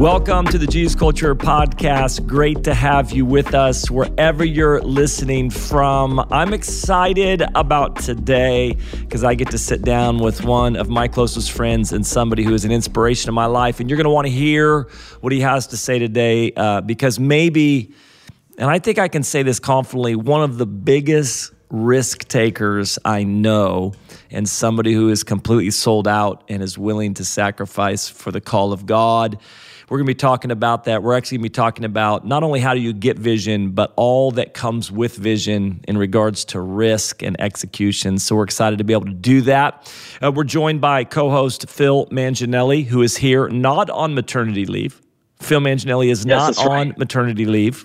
Welcome to the Jesus Culture Podcast. Great to have you with us wherever you're listening from. I'm excited about today because I get to sit down with one of my closest friends and somebody who is an inspiration in my life. And you're going to want to hear what he has to say today uh, because maybe, and I think I can say this confidently, one of the biggest risk takers I know and somebody who is completely sold out and is willing to sacrifice for the call of God we're going to be talking about that. We're actually going to be talking about not only how do you get vision, but all that comes with vision in regards to risk and execution. So we're excited to be able to do that. Uh, we're joined by co host Phil Manginelli, who is here not on maternity leave. Phil Manginelli is yes, not on maternity leave.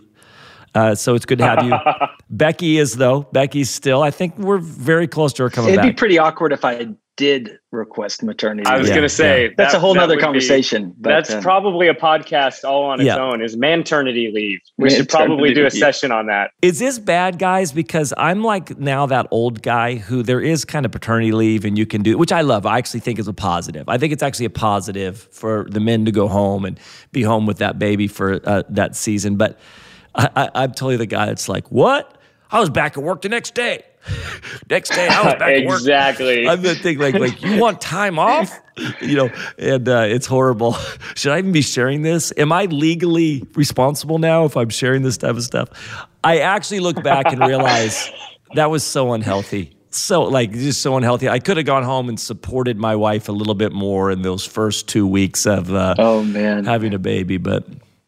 Uh, so it's good to have you. Becky is though. Becky's still. I think we're very close to her coming It'd back. It'd be pretty awkward if I did request maternity. I was yeah, going to say yeah. that's that, a whole other conversation. Be, but, that's uh, probably a podcast all on its yeah. own. Is maternity leave? We should probably do a session on that. Is this bad, guys? Because I'm like now that old guy who there is kind of paternity leave, and you can do, which I love. I actually think is a positive. I think it's actually a positive for the men to go home and be home with that baby for uh, that season. But I, I, I'm totally the guy that's like, what? I was back at work the next day. next day I was back exactly. at work. Exactly. I'm the thing like like you want time off? You know, and uh, it's horrible. Should I even be sharing this? Am I legally responsible now if I'm sharing this type of stuff? I actually look back and realize that was so unhealthy. So like just so unhealthy. I could have gone home and supported my wife a little bit more in those first two weeks of uh, oh man having a baby, but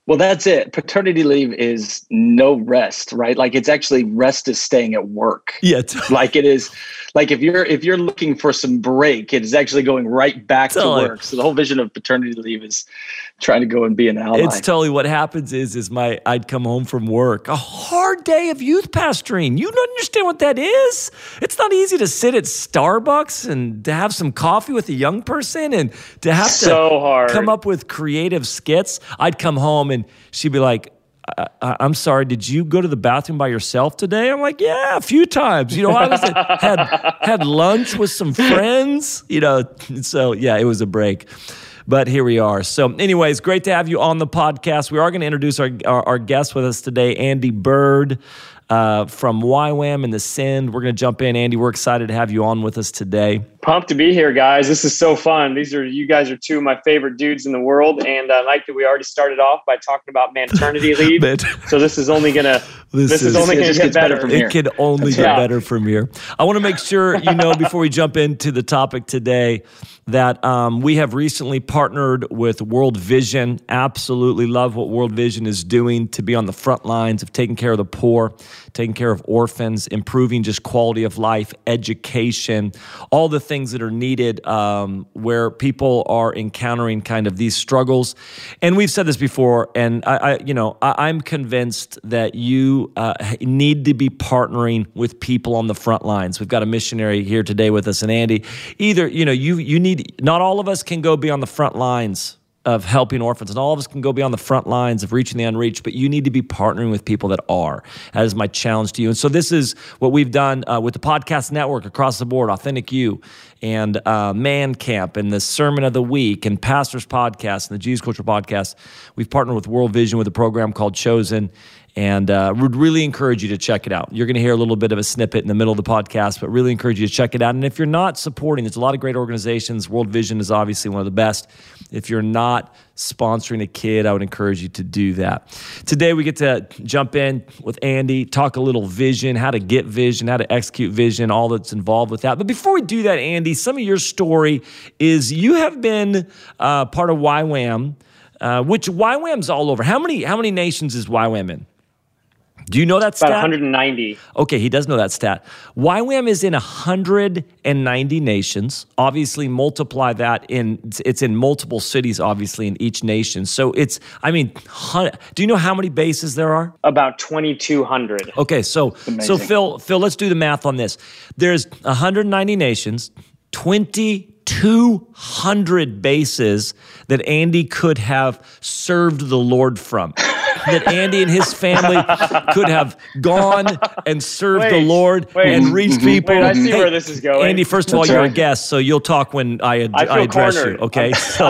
well, that's it. Paternity leave is no rest, right? Like it's actually rest is staying at work. Yeah. like it is like if you're if you're looking for some break, it is actually going right back totally. to work. So the whole vision of paternity leave is trying to go and be an ally. It's totally what happens is is my I'd come home from work, a hard day of youth pastoring. You don't understand what that is. It's not easy to sit at Starbucks and to have some coffee with a young person and to have so to hard. come up with creative skits. I'd come home and she'd be like, I, am sorry, did you go to the bathroom by yourself today? I'm like, yeah, a few times. You know, I was at, had had lunch with some friends. You know, so yeah, it was a break. But here we are. So, anyways, great to have you on the podcast. We are going to introduce our, our, our guest with us today, Andy Bird. uh, from YWAM and the Send. We're going to jump in. Andy, we're excited to have you on with us today. Pumped to be here, guys. This is so fun. These are you guys are two of my favorite dudes in the world, and I like that we already started off by talking about maternity leave. so this is only gonna this, this is, is, only gonna get better. better from here. It can only get better from here. I want to make sure you know before we jump into the topic today that um, we have recently partnered with World Vision. Absolutely love what World Vision is doing to be on the front lines of taking care of the poor, taking care of orphans, improving just quality of life, education, all the things that are needed um, where people are encountering kind of these struggles. And we've said this before, and I, I you know, I, am convinced that you uh, need to be partnering with people on the front lines. We've got a missionary here today with us, and Andy. Either you know, you you need not all of us can go be on the front lines of helping orphans, and all of us can go be on the front lines of reaching the unreached, but you need to be partnering with people that are. That is my challenge to you. And so, this is what we've done uh, with the podcast network across the board Authentic You and uh, Man Camp and the Sermon of the Week and Pastors Podcast and the Jesus Culture Podcast. We've partnered with World Vision with a program called Chosen and uh, would really encourage you to check it out. You're going to hear a little bit of a snippet in the middle of the podcast, but really encourage you to check it out. And if you're not supporting, there's a lot of great organizations. World Vision is obviously one of the best. If you're not sponsoring a kid, I would encourage you to do that. Today, we get to jump in with Andy, talk a little vision, how to get vision, how to execute vision, all that's involved with that. But before we do that, Andy, some of your story is you have been uh, part of YWAM. Uh, which YWAM's all over. How many how many nations is YWAM in? Do you know that stat? About 190. Okay, he does know that stat. YWAM is in 190 nations. Obviously, multiply that in it's in multiple cities. Obviously, in each nation. So it's I mean, do you know how many bases there are? About 2,200. Okay, so so Phil Phil, let's do the math on this. There's 190 nations. 2,200 bases that Andy could have served the Lord from. That Andy and his family could have gone and served wait, the Lord wait, and mm-hmm. reached people. Wait, I see hey, where this is going. Andy, first of all, you're a guest, so you'll talk when I, ad- I, I address cornered. you. Okay, so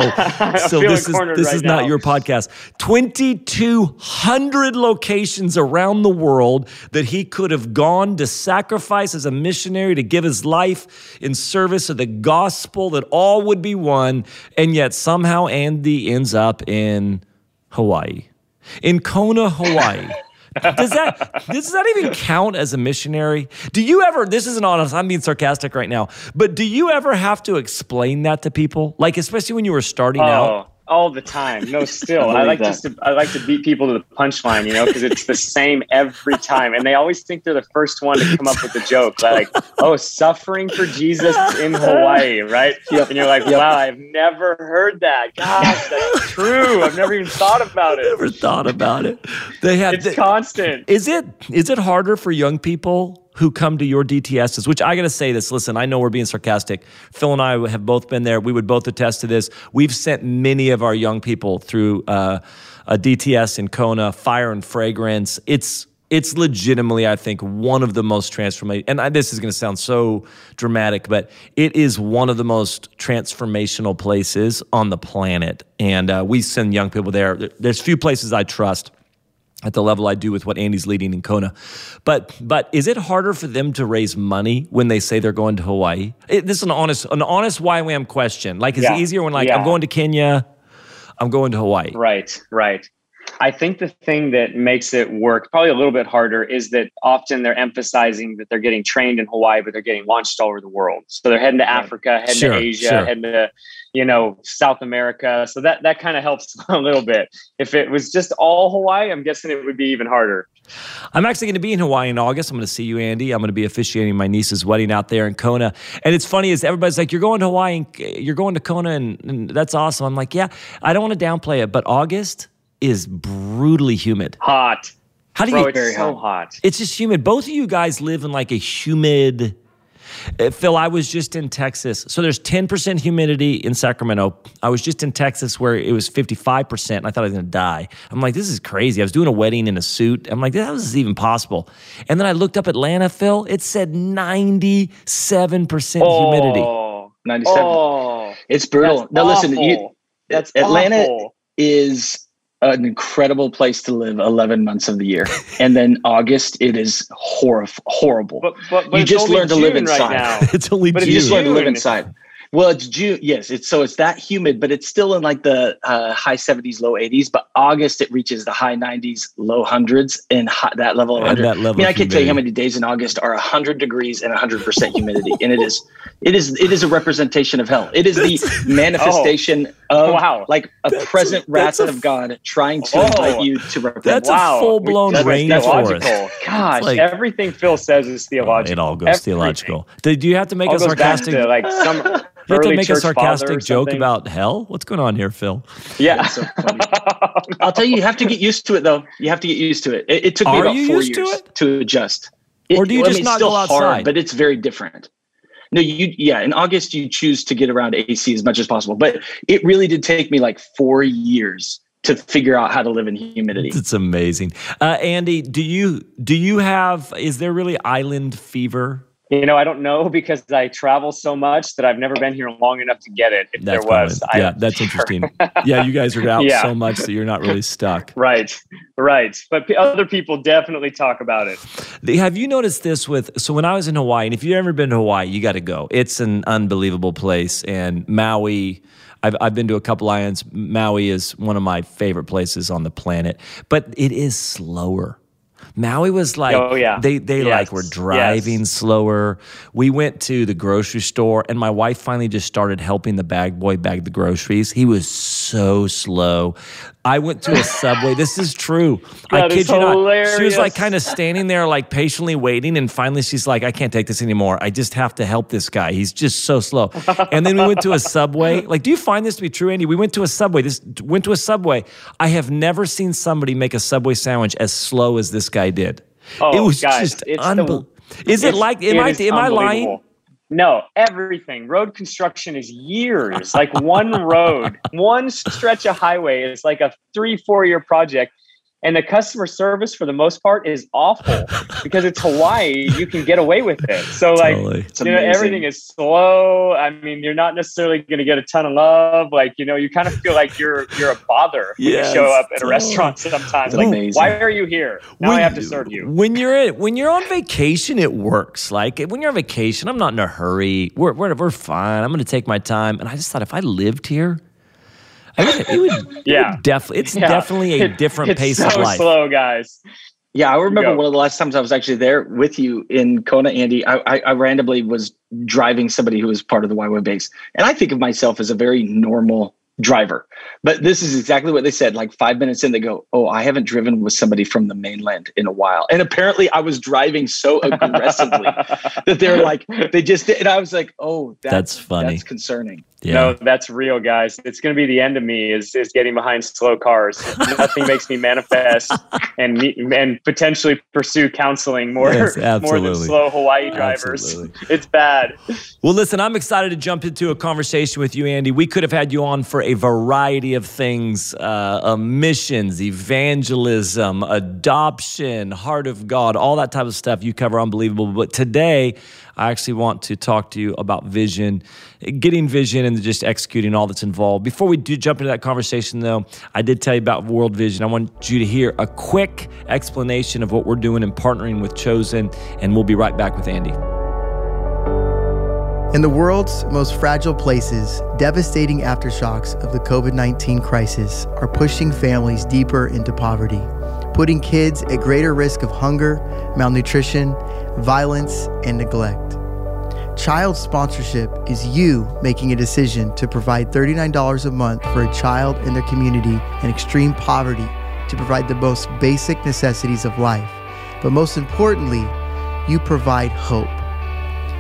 so this is this right is now. not your podcast. Twenty two hundred locations around the world that he could have gone to sacrifice as a missionary to give his life in service of the gospel that all would be one, and yet somehow Andy ends up in Hawaii, in Kona, Hawaii. does that does that even count as a missionary? Do you ever? This isn't honest. I'm being sarcastic right now. But do you ever have to explain that to people? Like especially when you were starting oh. out all the time. No, still, I, I like just to I like to beat people to the punchline, you know, because it's the same every time, and they always think they're the first one to come up with the joke, like, "Oh, suffering for Jesus in Hawaii," right? Yep. And you're like, "Wow, I've never heard that. Gosh, that's true. I've never even thought about it. Never thought about it. They have it's constant. Is it is it harder for young people who come to your DTSs, which I got to say this. Listen, I know we're being sarcastic. Phil and I have both been there. We would both attest to this. We've sent many of our young people through uh, a DTS in Kona, Fire and Fragrance. It's it's legitimately, I think, one of the most transformative. And I, this is going to sound so dramatic, but it is one of the most transformational places on the planet. And uh, we send young people there. There's few places I trust at the level I do with what Andy's leading in Kona. But but is it harder for them to raise money when they say they're going to Hawaii? It, this is an honest an honest YWAM question. Like is yeah. it easier when like yeah. I'm going to Kenya, I'm going to Hawaii? Right, right. I think the thing that makes it work probably a little bit harder is that often they're emphasizing that they're getting trained in Hawaii, but they're getting launched all over the world. So they're heading to Africa, heading sure, to Asia, sure. heading to you know South America. So that that kind of helps a little bit. If it was just all Hawaii, I'm guessing it would be even harder. I'm actually going to be in Hawaii in August. I'm going to see you, Andy. I'm going to be officiating my niece's wedding out there in Kona. And it's funny is everybody's like, "You're going to Hawaii, and you're going to Kona, and, and that's awesome." I'm like, "Yeah, I don't want to downplay it, but August." Is brutally humid. Hot. How do Bro, you? It's very so hot. It's just humid. Both of you guys live in like a humid. Uh, Phil, I was just in Texas. So there's 10% humidity in Sacramento. I was just in Texas where it was 55%, and I thought I was going to die. I'm like, this is crazy. I was doing a wedding in a suit. I'm like, how is this even possible? And then I looked up Atlanta, Phil. It said 97% humidity. oh, humidity. 97. Oh, it's brutal. Now, listen, you, that's Atlanta awful. is an incredible place to live 11 months of the year. and then August, it is hor- horrible. But, but, but you just learn to live inside. Right it's only but June. you just learn to live inside. Well, it's June. Yes, it's so it's that humid, but it's still in like the uh, high 70s, low 80s. But August it reaches the high 90s, low hundreds, and hot, that level of And 100. that level I mean, I can tell you how many days in August are 100 degrees and 100 percent humidity, and it is it is it is a representation of hell. It is the manifestation of Wow. like a That's present a- wrath a- of God trying to Oh. invite you to represent. That's Wow. a full blown That's rainforest. theological. Gosh, like- everything Phil says is theological. It all goes Everything. theological. Do you have to make All a sarcastic? to like some you have to make a sarcastic joke about hell? What's going on here, Phil? yeah. That's so funny. I'll tell you, you have to get used to it though. You have to get used to it. It, it took me Are about four used to years to adjust. Or do you well, I just mean, not still go outside? hard, but it's very different. No, you yeah. In August, you choose to get around AC as much as possible, but it really did take me like four years to figure out how to live in humidity. It's amazing. Uh, Andy, do you do you have? Is there really island fever? You know, I don't know because I travel so much that I've never been here long enough to get it. If That's there was, probably- yeah, that's care. interesting. Yeah, you guys are out Yeah. so much that you're not really stuck. Right, right. But p- other people definitely talk about it. The- Have you noticed this with so when I was in Hawaii, and if you've ever been to Hawaii, you got to go. It's an unbelievable place, and Maui. I've I've been to a couple islands. Maui is one of my favorite places on the planet, but it is slower. Maui was like Oh, yeah. they they Yes, like were driving slower. We went to the grocery store and my wife finally just started helping the bag boy bag the groceries. He was so slow. I went to a subway. this is true. I kid you not. She was like kind of standing there like patiently waiting and finally she's like I can't take this anymore. I just have to help this guy. He's just so slow. And then we went to a subway. Like do you find this to be true Andy? We went to a subway. This went to a subway. I have never seen somebody make a subway sandwich as slow as this guy did. Oh, it was guys, just unbelievable. Is it like am it I am I lying? No, everything. Road construction is years. Like one road, one stretch of highway is like a three, four year project. And the customer service for the most part is awful because it's Hawaii. You can get away with it. So like totally. you know everything is slow. I mean, you're not necessarily going to get a ton of love. Like you know, you kind of feel like you're you're a bother when yes, you show up at a restaurant sometimes. Like, amazing. why are you here? Now when, I have to serve you. When you're at, when you're on vacation, it works. Like when you're on vacation, I'm not in a hurry. We're we're, we're fine. I'm going to take my time. And I just thought if I lived here it would, yeah, would definitely. It's yeah. definitely a different it, pace so of life. Slow, guys. Yeah, I remember one of the last times I was actually there with you in Kona, Andy. I, I, I randomly was driving somebody who was part of the YWAM base, and I think of myself as a very normal driver. But this is exactly what they said. Like five minutes in, they go, "Oh, I haven't driven with somebody from the mainland in a while." And apparently, I was driving so aggressively that they're like, they just did. And I was like, "Oh, that, that's funny. That's concerning." Yeah. No, that's real, guys. It's going to be the end of me is is getting behind slow cars. Nothing makes me manifest and and potentially pursue counseling more yes, more than slow Hawaii drivers. Absolutely. It's bad. Well, listen, I'm excited to jump into a conversation with you, Andy. We could have had you on for a variety of things: uh, uh, missions, evangelism, adoption, heart of God, all that type of stuff. You cover unbelievable. But today, I actually want to talk to you about vision, getting vision, and just executing all that's involved. Before we do jump into that conversation, though, I did tell you about World Vision. I want you to hear a quick explanation of what we're doing and partnering with Chosen, and we'll be right back with Andy. In the world's most fragile places, devastating aftershocks of the COVID 19 crisis are pushing families deeper into poverty, putting kids at greater risk of hunger, malnutrition, violence, and neglect. Child sponsorship is you making a decision to provide $39 a month for a child in their community in extreme poverty to provide the most basic necessities of life. But most importantly, you provide hope.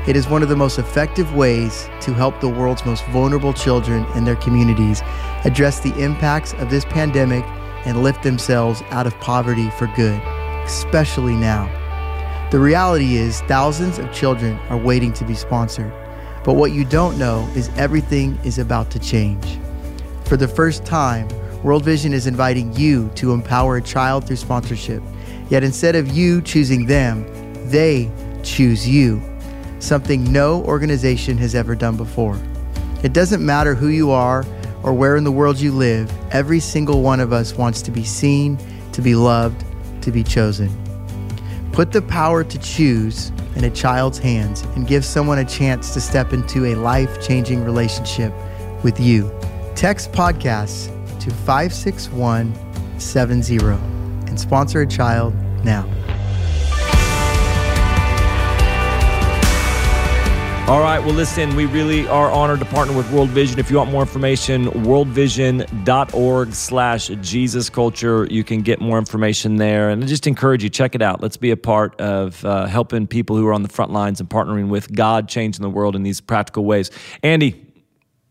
It is one of the most effective ways to help the world's most vulnerable children and their communities address the impacts of this pandemic and lift themselves out of poverty for good, especially now. The reality is, thousands of children are waiting to be sponsored. But what you don't know is everything is about to change. For the first time, World Vision is inviting you to empower a child through sponsorship. Yet instead of you choosing them, they choose you, something no organization has ever done before. It doesn't matter who you are or where in the world you live, every single one of us wants to be seen, to be loved, to be chosen. Put the power to choose in a child's hands and give someone a chance to step into a life changing relationship with you. Text podcasts to 56170 and sponsor a child now. All right. Well, listen, we really are honored to partner with World Vision. If you want more information, worldvision.org slash Jesus culture. You can get more information there. And I just encourage you, check it out. Let's be a part of uh, helping people who are on the front lines and partnering with God changing the world in these practical ways. Andy,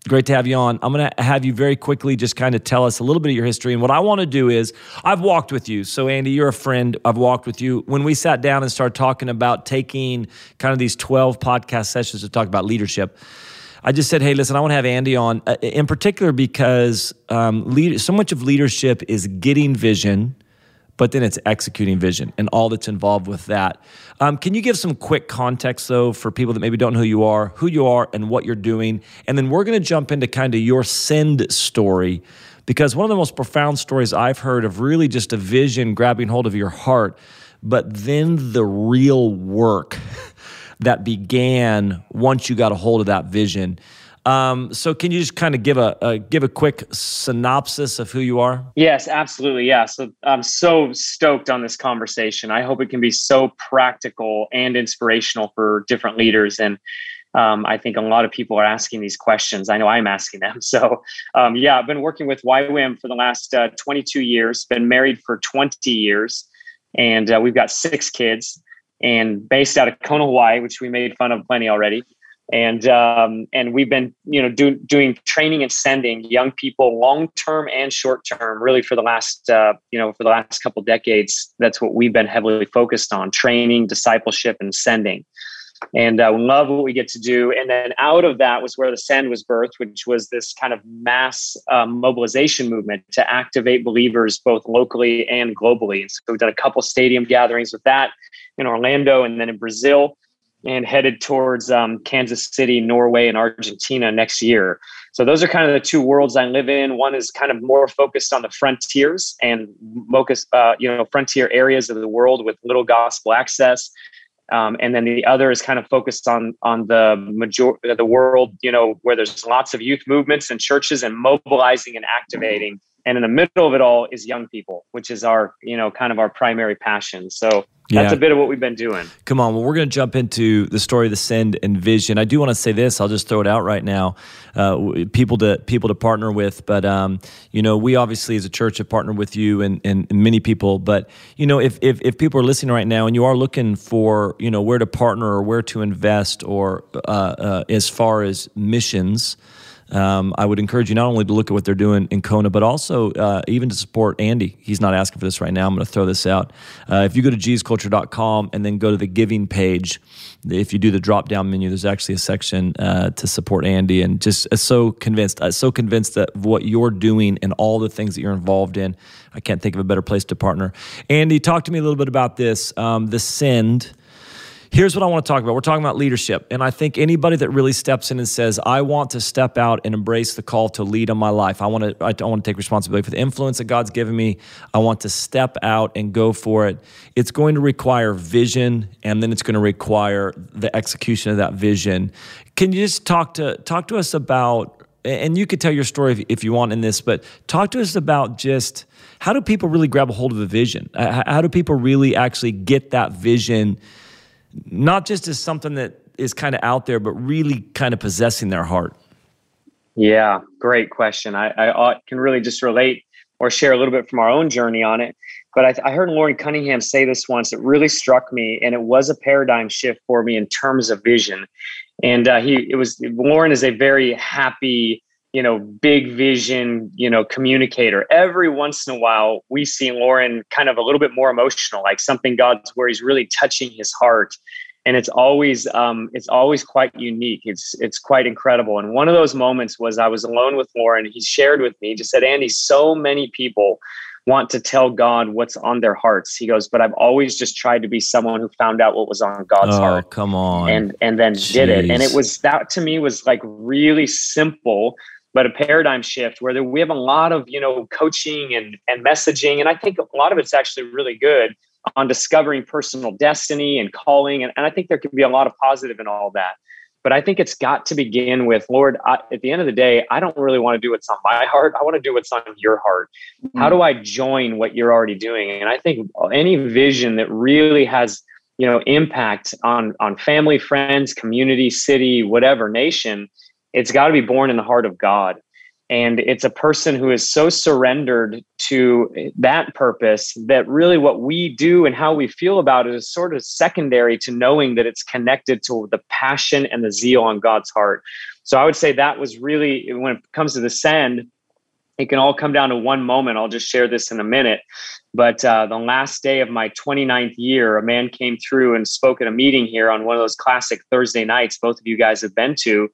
Great to have you on. I'm going to have you very quickly just kind of tell us a little bit of your history. And what I want to do is, I've walked with you. So, Andy, you're a friend. I've walked with you. When we sat down and started talking about taking kind of these 12 podcast sessions to talk about leadership, I just said, hey, listen, I want to have Andy on, uh, in particular because um, lead, so much of leadership is getting vision but then it's executing vision and all that's involved with that. Um, can you give some quick context, though, for people that maybe don't know who you are, who you are, and what you're doing? And then we're going to jump into kind of your send story because one of the most profound stories I've heard of really just a vision grabbing hold of your heart, but then the real work that began once you got a hold of that vision. Um, so can you just kind of give a, a, give a quick synopsis of who you are? Yes, absolutely. Yeah. So I'm so stoked on this conversation. I hope it can be so practical and inspirational for different leaders. And um, I think a lot of people are asking these questions. I know I'm asking them. So um, yeah, I've been working with YWAM for the last uh, 22 years. Been married for 20 years, and uh, we've got six kids. And based out of Kona, Hawaii, which we made fun of plenty already and um, and we've been you know do, doing training and sending young people long term and short term really for the last uh, you know for the last couple decades that's what we've been heavily focused on training discipleship and sending and uh, love what we get to do. And then out of that was where the Send was birthed, which was this kind of mass um, mobilization movement to activate believers both locally and globally. And so we've done a couple stadium gatherings with that in Orlando and then in Brazil, and headed towards um, Kansas City, Norway, and Argentina next year. So those are kind of the two worlds I live in. One is kind of more focused on the frontiers and focus, uh, you know, frontier areas of the world with little gospel access. Um, and then the other is kind of focused on on the major the world, you know, where there's lots of youth movements and churches and mobilizing and activating. And in the middle of it all is young people, which is our, you know, kind of our primary passion. So that's yeah. a bit of what we've been doing. Come on. Well, we're going to jump into the story of the send and vision. I do want to say this. I'll just throw it out right now. Uh, people to people to partner with, but um, you know, we obviously as a church have partnered with you and, and, many people. But you know, if, if if people are listening right now and you are looking for you know where to partner or where to invest or uh, uh, as far as missions um, I would encourage you not only to look at what they're doing in Kona, but also uh, even to support Andy. He's not asking for this right now. I'm going to throw this out. Uh, if you go to jesusculture.com and then go to the giving page, if you do the drop down menu, there's actually a section uh, to support Andy. And just uh, so convinced, uh, so convinced that what you're doing and all the things that you're involved in, I can't think of a better place to partner. Andy, talk to me a little bit about this. Um, the send here's what I want to talk about. We're talking about leadership. And I think anybody that really steps in and says, I want to step out and embrace the call to lead in my life, I want to, I want to take responsibility for the influence that God's given me. I want to step out and go for it. It's going to require vision and then it's going to require the execution of that vision. Can you just talk to, talk to us about, and you could tell your story if, if you want in this, but talk to us about just how do people really grab a hold of a vision? How do people really actually get that vision? Not just as something that is kind of out there, but really kind of possessing their heart? Yeah, great question. I, I can really just relate or share a little bit from our own journey on it. But I, I, heard Loren Cunningham say this once. It really struck me, and it was a paradigm shift for me in terms of vision. And uh, he, it was Loren is a very happy, you know, big vision, you know, communicator. Every once in a while, we see Loren kind of a little bit more emotional, like something God's where he's really touching his heart and it's always um, it's always quite unique. It's it's quite incredible. And one of those moments was I was alone with Loren. He shared with me, just said, Andy, so many people want to tell God what's on their hearts. He goes, but I've always just tried to be someone who found out what was on God's oh, heart. Come on, and and then Jeez. did it. And it was that to me was like really simple. But a paradigm shift where there, we have a lot of you know coaching and and messaging, and I think a lot of it's actually really good on discovering personal destiny and calling. And, and I think there can be a lot of positive in all that. But I think it's got to begin with, Lord, I, at the end of the day, I don't really want to do what's on my heart. I want to do what's on your heart. Mm-hmm. How do I join what you're already doing? And I think any vision that really has, you know, impact on on family, friends, community, city, whatever, nation, it's got to be born in the heart of God. And it's a person who is so surrendered to that purpose that really what we do and how we feel about it is sort of secondary to knowing that it's connected to the passion and the zeal on God's heart. So I would say that was really, when it comes to the send, it can all come down to one moment. I'll just share this in a minute. But uh, the last day of my 29th year, a man came through and spoke at a meeting here on one of those classic Thursday nights both of you guys have been to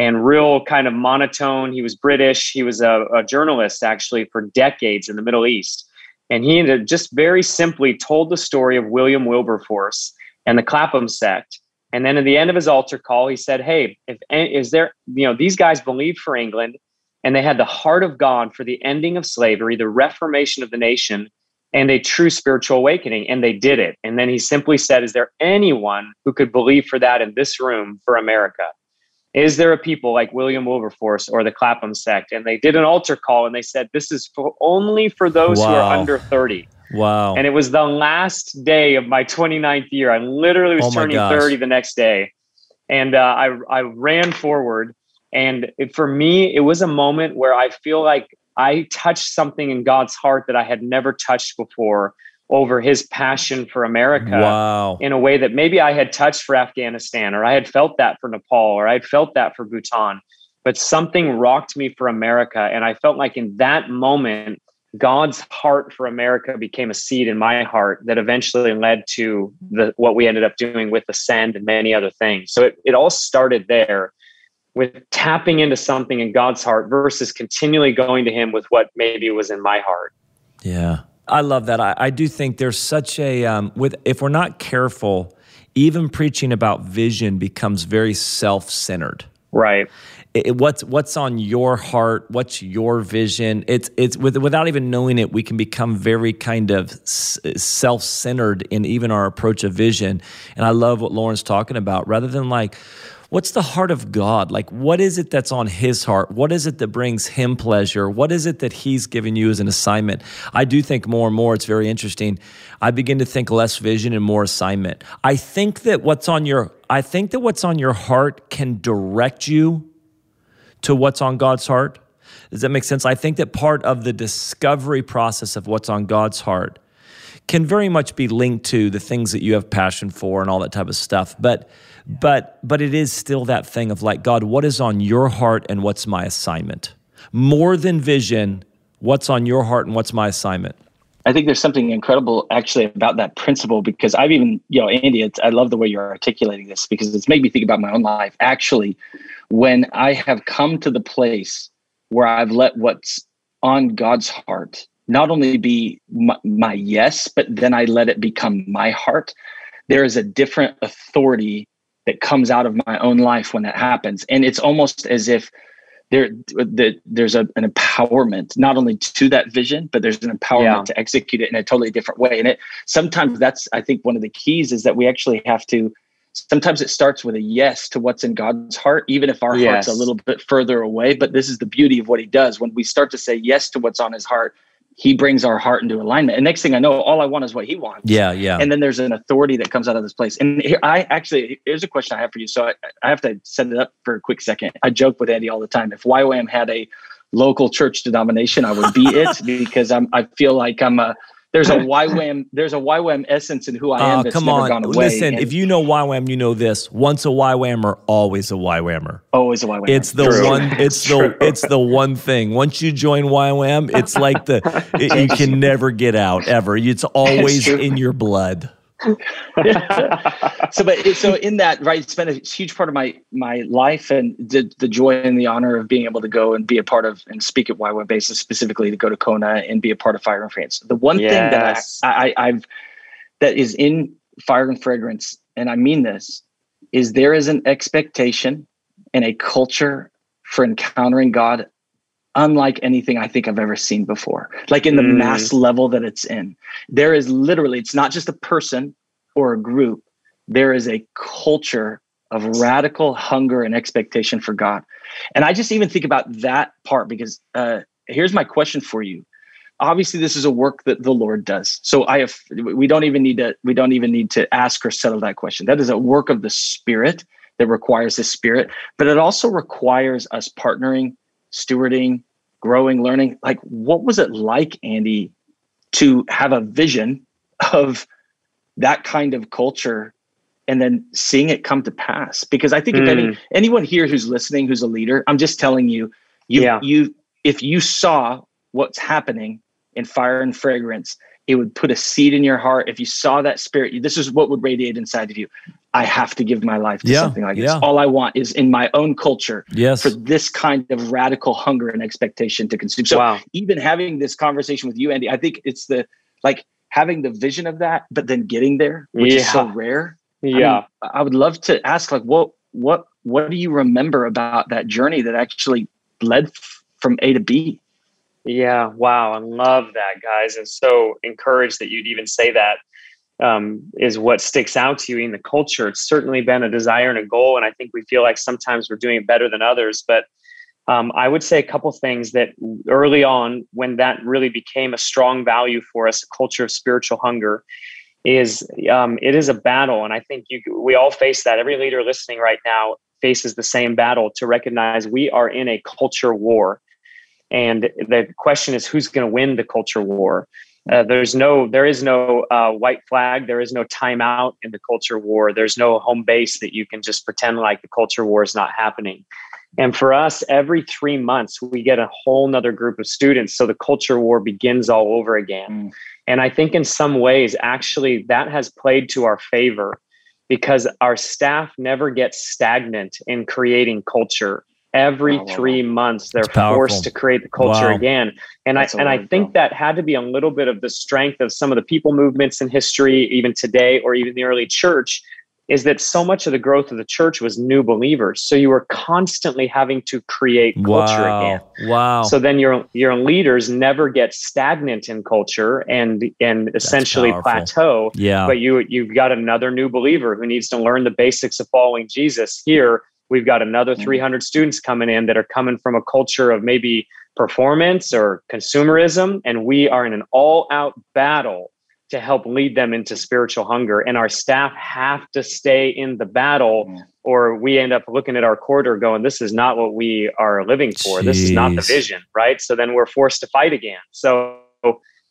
and real kind of monotone. He was British. He was a, a journalist actually for decades in the Middle East. And he just very simply told the story of William Wilberforce and the Clapham sect. And then at the end of his altar call, he said, Hey, if is there, you know, these guys believed for England and they had the heart of God for the ending of slavery, the reformation of the nation, and a true spiritual awakening. And they did it. And then he simply said, Is there anyone who could believe for that in this room for America? Is there a people like William Wilberforce or the Clapham sect? And they did an altar call and they said, this is for only for those wow. who are under 30. Wow. And it was the last day of my 29th year. I literally was oh turning gosh. 30 the next day. And uh, I, I ran forward. And it, for me, it was a moment where I feel like I touched something in God's heart that I had never touched before over his passion for America wow. in a way that maybe I had touched for Afghanistan or I had felt that for Nepal or I had felt that for Bhutan. But something rocked me for America. And I felt like in that moment, God's heart for America became a seed in my heart that eventually led to the what we ended up doing with Ascend and many other things. So it, it all started there with tapping into something in God's heart versus continually going to Him with what maybe was in my heart. Yeah, I love that. I, I do think there's such a um, with if we're not careful, even preaching about vision becomes very self-centered. Right. It, what's what's on your heart? What's your vision? It's it's with, without even knowing it we can become very kind of self-centered in even our approach of vision. And i love what Loren's talking about. Rather than like what's the heart of god like what is it that's on his heart what is it that brings him pleasure what is it that he's given you as an assignment i do think more and more it's very interesting i begin to think less vision and more assignment i think that what's on your i think that what's on your heart can direct you to what's on God's heart? Does that make sense? I think that part of the discovery process of what's on God's heart can very much be linked to the things that you have passion for and all that type of stuff. But but but it is still that thing of like God, what is on your heart and what's my assignment? More than vision, what's on your heart and what's my assignment? I think there's something incredible actually about that principle because I've even, you know, Andy, I love the way you're articulating this because it's made me think about my own life. Actually, when I have come to the place where I've let what's on God's heart not only be my, my, yes, but then I let it become my heart, there is a different authority that comes out of my own life when that happens. And it's almost as if there the, there's a, an empowerment not only to that vision but there's an empowerment yeah. to execute it in a totally different way and it sometimes that's i think one of the keys is that we actually have to sometimes it starts with a yes to what's in God's heart, even if our yes. heart's a little bit further away. But this is the beauty of what he does. When we start to say yes to what's on his heart, he brings our heart into alignment. And next thing I know, all I want is what he wants. Yeah, yeah. And then there's an authority that comes out of this place. And here, I actually, here's a question I have for you. So I, I have to set it up for a quick second. I joke with Andy all the time. If YWAM had a local church denomination, I would be it because I'm, I feel like I'm a, there's a YWAM there's a YWAM essence in who I am. Uh, come on, listen. And if you know YWAM, you know this. Once a YWAMer, always a YWAMer. Always a YWAMer. It's the True. one. It's the it's the one thing. Once you join YWAM, it's like the it, you can never get out ever. It's always in your blood. so, but so in that, right, it's been a huge part of my my life and the the joy and the honor of being able to go and be a part of and speak at YWAM basis specifically to go to Kona and be a part of Fire and Fragrance. The one yes. thing that I, I I've that is in Fire and Fragrance, and I mean this, is there is an expectation and a culture for encountering God unlike anything I think I've ever seen before. Like in the mm. mass level that it's in. There is literally, it's not just a person or a group, there is a culture of radical hunger and expectation for God. And I just even think about that part because uh, here's my question for you. Obviously, this is a work that the Lord does. So I have we don't even need to we don't even need to ask or settle that question. That is a work of the Spirit that requires the Spirit, but it also requires us partnering stewarding, growing, learning. Like, what was it like, Andy, to have a vision of that kind of culture and then seeing it come to pass? Because I think mm. if any, mm. anyone here who's listening, who's a leader, I'm just telling you, you, yeah. you, if you saw what's happening in fire and fragrance, it would put a seed in your heart. If you saw that spirit, this is what would radiate inside of you. I have to give my life to yeah, something like this. All I want is in my own culture yes. for this kind of radical hunger and expectation to consume. So wow. even having this conversation with you, Andy, I think it's the like having the vision of that, but then getting there, which yeah. is so rare. Yeah. I, mean, I would love to ask like what what what do you remember about that journey that actually led f- from A to B? Yeah, wow, I love that, guys, and so encouraged that you'd even say that. Um, is what sticks out to you in the culture. It's certainly been a desire and a goal, and I think we feel like sometimes we're doing it better than others. But um, I would say a couple things that early on, when that really became a strong value for us, a culture of spiritual hunger, is um, it is a battle, and I think you we all face that. Every leader listening right now faces the same battle to recognize we are in a culture war and the question is, who's going to win the culture war? Uh, there's no, there is no uh, white flag. There is no timeout in the culture war. There's no home base that you can just pretend like the culture war is not happening. And for us, every three months, we get a whole nother group of students. So the culture war begins all over again. Mm. And I think in some ways, actually, that has played to our favor because our staff never gets stagnant in creating culture. Every oh, wow. three months, they're forced to create the culture wow. again. And That's I and I think that had to be a little bit of the strength of some of the people movements in history, even today, or even the early church, is that so much of the growth of the church was new believers. So you were constantly having to create culture wow. again. Wow. So then your your leaders never get stagnant in culture and and essentially plateau. Yeah. But you you've got another new believer who needs to learn the basics of following Jesus. Here we've got another mm. 300 students coming in that are coming from a culture of maybe performance or consumerism and we are in an all out battle to help lead them into spiritual hunger. And our staff have to stay in the battle, mm. or we end up looking at our quarter going, This is not what we are living for. Jeez. This is not the vision, right? So then we're forced to fight again. So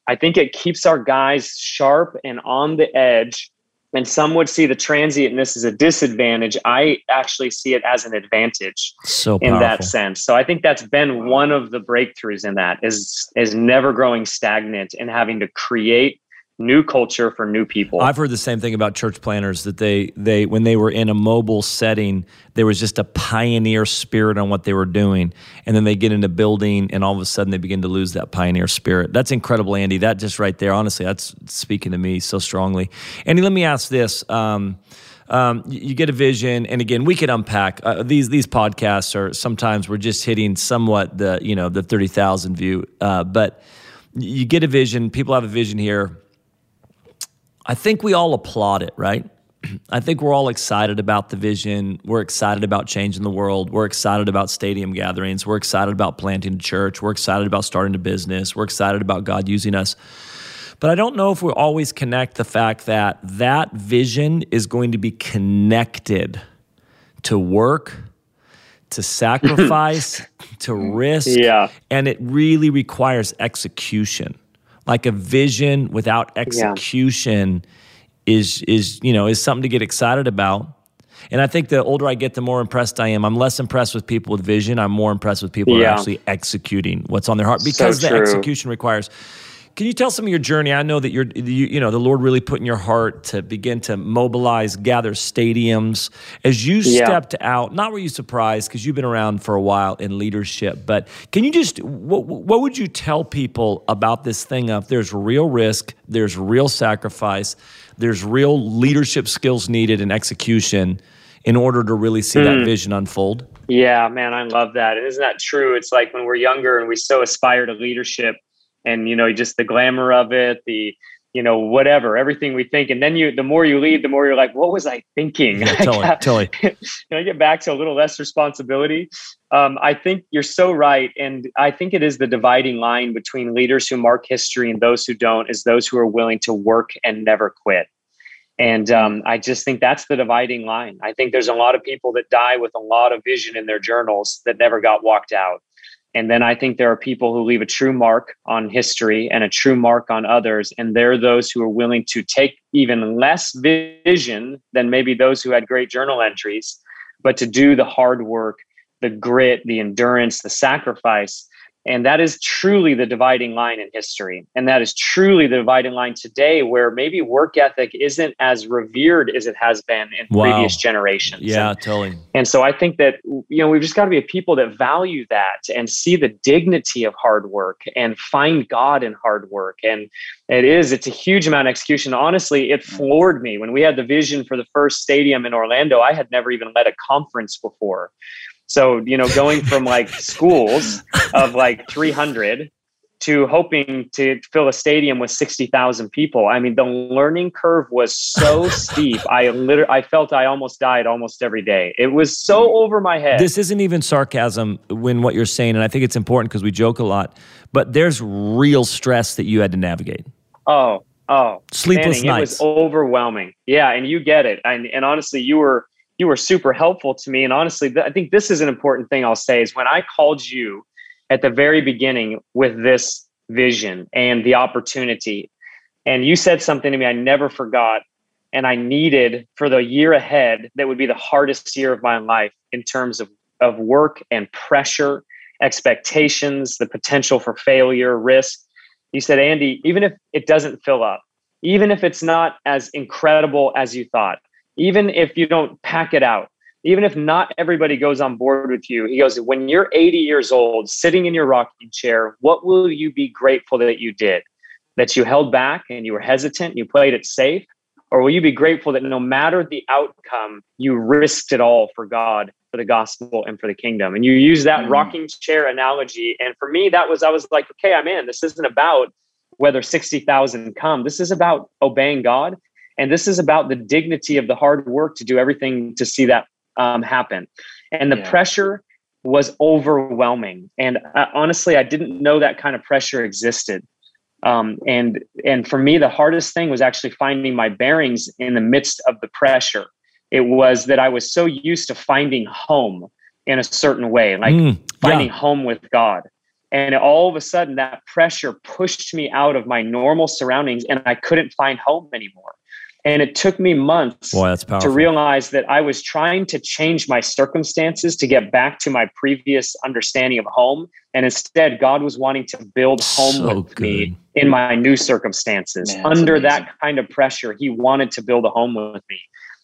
I think it keeps our guys sharp and on the edge. And some would see the transientness as a disadvantage. I actually see it as an advantage so in that sense. So I think that's been one of the breakthroughs in that is is never growing stagnant and having to create new culture for new people. I've heard the same thing about church planners that they they when they were in a mobile setting, there was just a pioneer spirit on what they were doing, and then they get into building, and all of a sudden they begin to lose that pioneer spirit. That's incredible, Andy. That just right there, honestly, that's speaking to me so strongly. Andy, let me ask this. Um, um, you get a vision, and again, we could unpack uh, these. These podcasts are sometimes we're just hitting somewhat the you know the thirty thousand view, uh, but you get a vision. People have a vision here I think we all applaud it, right? I think we're all excited about the vision. We're excited about changing the world. We're excited about stadium gatherings. We're excited about planting a church. We're excited about starting a business. We're excited about God using us. But I don't know if we always connect the fact that that vision is going to be connected to work, to sacrifice, to risk. Yeah. And it really requires execution like a vision without execution yeah. is is you know is something to get excited about and I think the older I get, the more impressed I am. I'm less impressed with people with vision. I'm more impressed with people yeah. who are actually executing what's on their heart because so the execution requires can you tell some of your journey? I know that you're, you, you know, the Lord really put in your heart to begin to mobilize, gather stadiums. As you yeah. stepped out, not were you surprised because you've been around for a while in leadership, but can you just, what, what would you tell people about this thing of there's real risk, there's real sacrifice, there's real leadership skills needed and execution in order to really see mm. that vision unfold? Yeah, man, I love that. And isn't that true? It's like when we're younger and we so aspire to leadership and you know just the glamour of it the you know whatever everything we think. And then you the more you lead the more you're like what was i thinking? Yeah, totally I totally. Can i get back to a little less responsibility. Um, i think you're so right and i think it is the dividing line between leaders who mark history and those who don't is those who are willing to work and never quit. And um, I just think that's the dividing line. I think there's a lot of people that die with a lot of vision in their journals that never got walked out. And then I think there are people who leave a true mark on history and a true mark on others. And they're those who are willing to take even less vision than maybe those who had great journal entries, but to do the hard work, the grit, the endurance, the sacrifice and that is truly the dividing line in history. And that is truly the dividing line today, where maybe work ethic isn't as revered as it has been in wow. previous generations. Yeah, and, totally. And so I think that, you know, we've just got to be a people that value that and see the dignity of hard work and find God in hard work. And it is, it's a huge amount of execution. Honestly, it mm. floored me when we had the vision for the first stadium in Orlando. I had never even led a conference before. So, you know, going from like schools of like 300 to hoping to fill a stadium with 60,000 people. I mean, the learning curve was so steep. I literally I felt I almost died almost every day. It was so over my head. This isn't even sarcasm when what you're saying and I think it's important because we joke a lot, but there's real stress that you had to navigate. Oh, oh. Sleepless Banning, nights. It was overwhelming. Yeah, and you get it. And and honestly, you were you were super helpful to me. And honestly, th- I think this is an important thing I'll say is when I called you at the very beginning with this vision and the opportunity, and you said something to me I never forgot. And I needed for the year ahead that would be the hardest year of my life in terms of of work and pressure, expectations, the potential for failure, risk. You said, Andy, even if it doesn't fill up, even if it's not as incredible as you thought, even if you don't pack it out, even if not everybody goes on board with you, he goes, when you're 80 years old, sitting in your rocking chair, what will you be grateful that you did? That you held back and you were hesitant, you played it safe? Or will you be grateful that no matter the outcome, you risked it all for God, for the gospel, and for the kingdom? And you use that mm. rocking chair analogy. And for me, that was, I was like, okay, I'm in. This isn't about whether 60,000 come. This is about obeying God. And this is about the dignity of the hard work to do everything to see that um, happen. And the yeah. pressure was overwhelming. And uh, honestly, I didn't know that kind of pressure existed. Um, and and for me, the hardest thing was actually finding my bearings in the midst of the pressure. It was that I was so used to finding home in a certain way, like mm, finding yeah. home with God. And all of a sudden, that pressure pushed me out of my normal surroundings, and I couldn't find home anymore. And it took me months Boy, to realize that I was trying to change my circumstances to get back to my previous understanding of home. And instead, God was wanting to build home so with good. me in my new circumstances. Man, Under that kind of pressure, He wanted to build a home with me.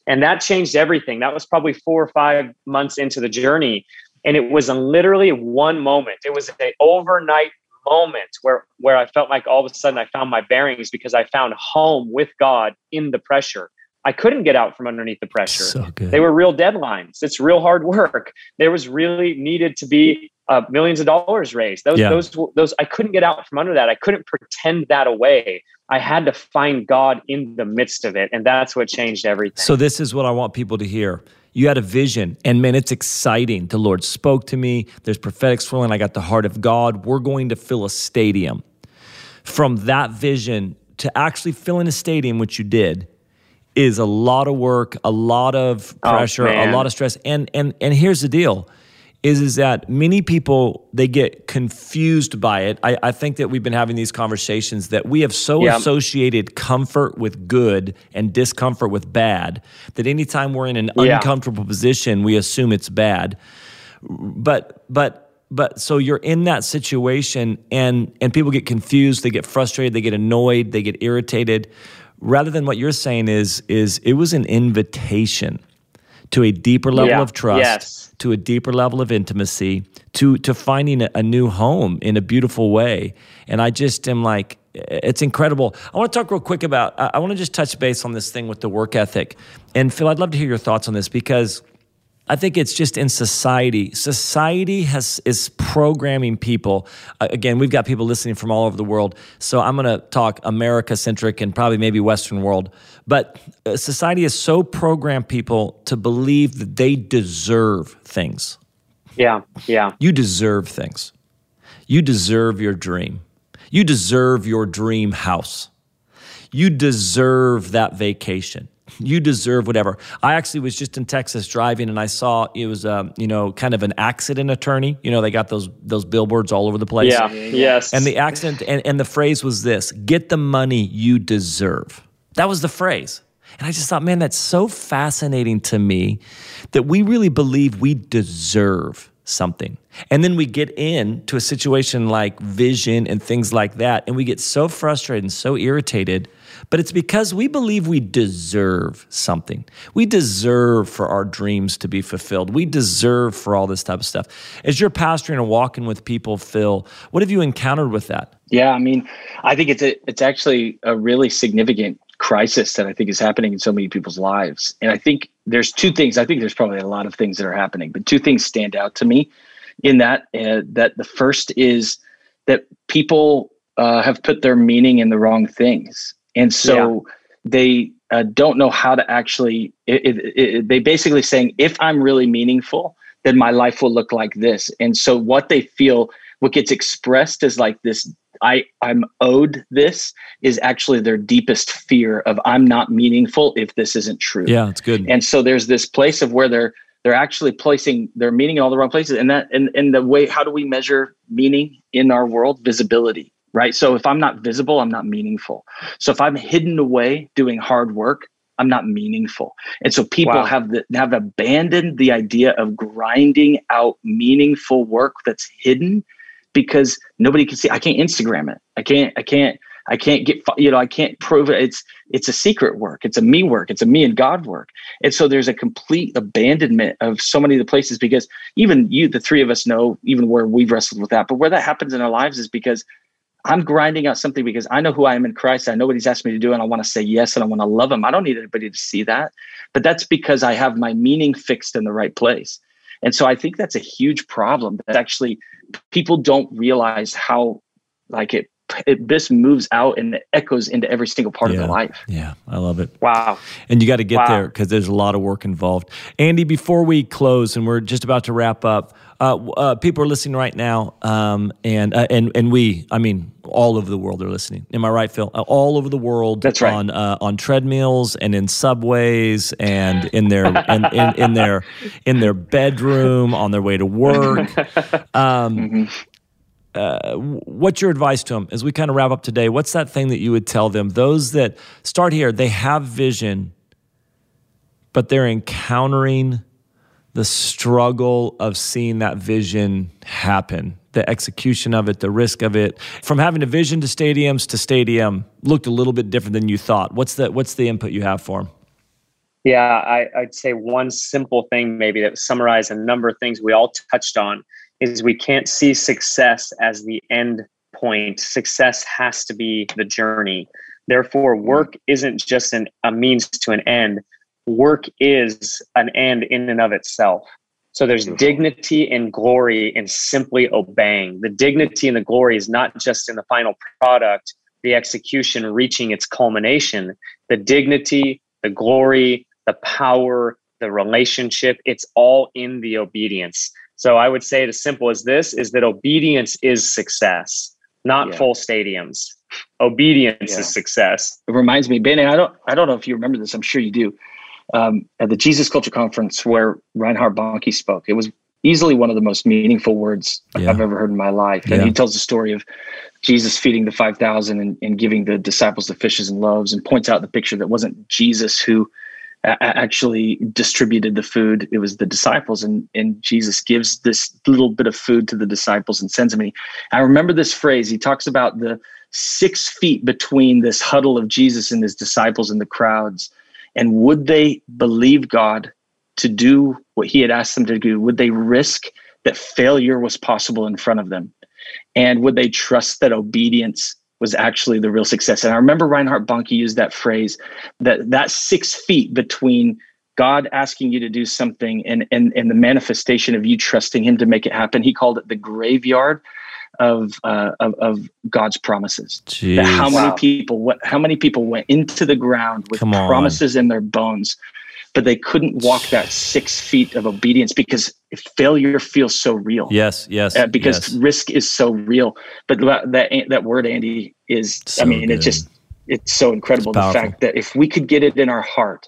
And that changed everything. That was probably four or five months into the journey. And it was literally one moment. It was an overnight moment where where I felt like all of a sudden I found my bearings because I found home with God in the pressure. I couldn't get out from underneath the pressure. So they were real deadlines. It's real hard work. There was really needed to be uh, millions of dollars raised. Those, yeah. those, those. I couldn't get out from under that. I couldn't pretend that away. I had to find God in the midst of it, and that's what changed everything. So this is what I want people to hear you had a vision, and man, it's exciting. The Lord spoke to me. There's prophetic swirling. I got the heart of God. We're going to fill a stadium. From that vision to actually filling a stadium, which you did, is a lot of work, a lot of oh, pressure, oh, a lot of stress. And and and here's the deal is is that many people they get confused by it. I, I think that we've been having these conversations that we have so yeah. associated comfort with good and discomfort with bad that anytime we're in an yeah. uncomfortable position, we assume it's bad. But but but so you're in that situation and and people get confused, they get frustrated, they get annoyed, they get irritated. Rather than what you're saying is is it was an invitation to a deeper level yeah. of trust, yes. to a deeper level of intimacy, to to finding a, a new home in a beautiful way. And I just am like, it's incredible. I want to talk real quick about. I, I want to just touch base on this thing with the work ethic. And Phil, I'd love to hear your thoughts on this because I think it's just in society. Society has is programming people. Uh, again, we've got people listening from all over the world, so I'm going to talk America centric and probably maybe Western world. But uh, society has so programmed people to believe that they deserve things. Yeah, yeah. You deserve things. You deserve your dream. You deserve your dream house. You deserve that vacation you deserve whatever. I actually was just in Texas driving, and I saw it was, um, you know, kind of an accident attorney. You know, they got those those billboards all over the place. Yeah. Yes. And the accident, and, and the phrase was this: "Get the money you deserve." That was the phrase. And I just thought, man, that's so fascinating to me that we really believe we deserve something. And then we get into a situation like vision and things like that, and we get so frustrated and so irritated but it's because we believe we deserve something. We deserve for our dreams to be fulfilled. We deserve for all this type of stuff. As you're pastoring and walking with people, Phil, what have you encountered with that? Yeah, I mean, I think it's a, it's actually a really significant crisis that I think is happening in so many people's lives. And I think there's two things. I think there's probably a lot of things that are happening, but two things stand out to me in that. Uh, that the first is that people uh, have put their meaning in the wrong things and so yeah. they uh, don't know how to actually it, it, it, they basically saying if i'm really meaningful then my life will look like this and so what they feel what gets expressed is like this i i'm owed this is actually their deepest fear of i'm not meaningful if this isn't true yeah it's good and so there's this place of where they're they're actually placing their meaning in all the wrong places and that and, and the way how do we measure meaning in our world visibility right? So if I'm not visible, I'm not meaningful. So if I'm hidden away doing hard work, I'm not meaningful. And so people wow. have the, have abandoned the idea of grinding out meaningful work that's hidden because nobody can see. I can't Instagram it. I can't. I can't. I can't get. You know. I can't prove it. It's it's a secret work. It's a me work. It's a me and God work. And so there's a complete abandonment of so many of the places because even you, the three of us, know even where we've wrestled with that. But where that happens in our lives is because I'm grinding out something because I know who I am in Christ. I know what He's asked me to do, and I want to say yes and I want to love Him. I don't need anybody to see that, but that's because I have my meaning fixed in the right place. And so I think that's a huge problem that actually people don't realize how like it it, this moves out and it echoes into every single part yeah, of their life. Yeah, I love it. Wow. And you got to get wow. there because there's a lot of work involved. Andy, before we close and we're just about to wrap up, uh, uh, people are listening right now, um, and uh, and and we, I mean, all over the world are listening. Am I right, Phil? Uh, all over the world. That's right. On uh, on treadmills and in subways and in their in, in, in, their in their bedroom on their way to work. Um, mm-hmm. Uh, what's your advice to them as we kind of wrap up today? What's that thing that you would tell them? Those that start here, they have vision, but they're encountering the struggle of seeing that vision happen, the execution of it, the risk of it. From having a vision to stadiums to stadium looked a little bit different than you thought. What's the what's the input you have for them? Yeah, I, would say one simple thing maybe that summarizes a number of things we all touched on is we can't see success as the end point. Success has to be the journey. Therefore, work isn't just an, a means to an end work is an end in and of itself. So there's dignity and glory in simply obeying. The dignity and the glory is not just in the final product, the execution reaching its culmination. The dignity, the glory, the power, the relationship, it's all in the obedience. So I would say it as simple as this is that obedience is success, not yeah. full stadiums. Obedience yeah. is success. It reminds me, Ben, and I don't I don't know if you remember this, I'm sure you do um, at the Jesus Culture Conference where Reinhard Bonnke spoke. It was easily one of the most meaningful words yeah. I've ever heard in my life. And yeah. he tells the story of Jesus feeding the 5,000 and, and, giving the disciples the fishes and loaves and points out the picture that wasn't Jesus who a- actually distributed the food. It was the disciples. And, and Jesus gives this little bit of food to the disciples and sends them. And he, I remember this phrase. He talks about the six feet between this huddle of Jesus and his disciples and the crowds and would they believe God to do what he had asked them to do? Would they risk that failure was possible in front of them? And would they trust that obedience was actually the real success? And I remember Reinhard Bonnke used that phrase that that six feet between God asking you to do something and, and, and the manifestation of you trusting him to make it happen. He called it the graveyard of uh, of, of, God's promises. How many wow. people? What? How many people went into the ground with promises in their bones, but they couldn't walk that six feet of obedience because failure feels so real. Yes, yes. Uh, because yes. risk is so real. But that that word, Andy, is. So I mean, good. it's just it's so incredible. It's the fact that if we could get it in our heart.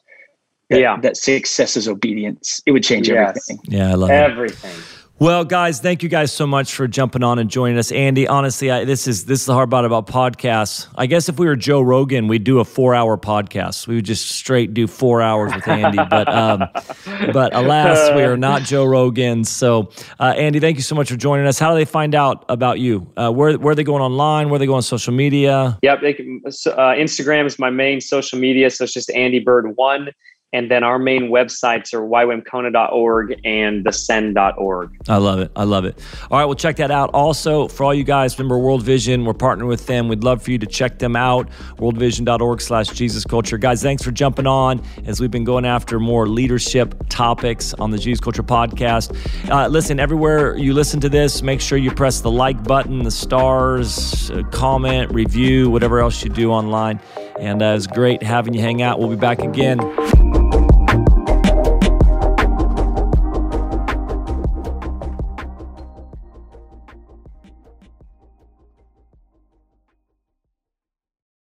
That, yeah. that success is obedience. It would change yes. everything. Yeah, I love it. everything. It. Well, guys, thank you guys so much for jumping on and joining us. Andy, honestly, I, this is this is the hard part about podcasts. I guess if we were Joe Rogan, we'd do a four-hour podcast. We would just straight do four hours with Andy. but um, but alas, we are not Joe Rogan. So, uh, Andy, thank you so much for joining us. How do they find out about you? Uh, where where are they going online? Where are they going on social media? Yep, can, uh, Instagram is my main social media, so it's just Andy Byrd One. And then our main websites are ywamkona.org and thesend.org. I love it. I love it. All right, well, check that out. Also, for all you guys, remember World Vision. We're partnering with them. We'd love for you to check them out. Worldvision.org slash Jesus Culture. Guys, thanks for jumping on as we've been going after more leadership topics on the Jesus Culture podcast. Uh, listen, everywhere you listen to this, make sure you press the like button, the stars, uh, comment, review, whatever else you do online. And uh, it's great having you hang out. We'll be back again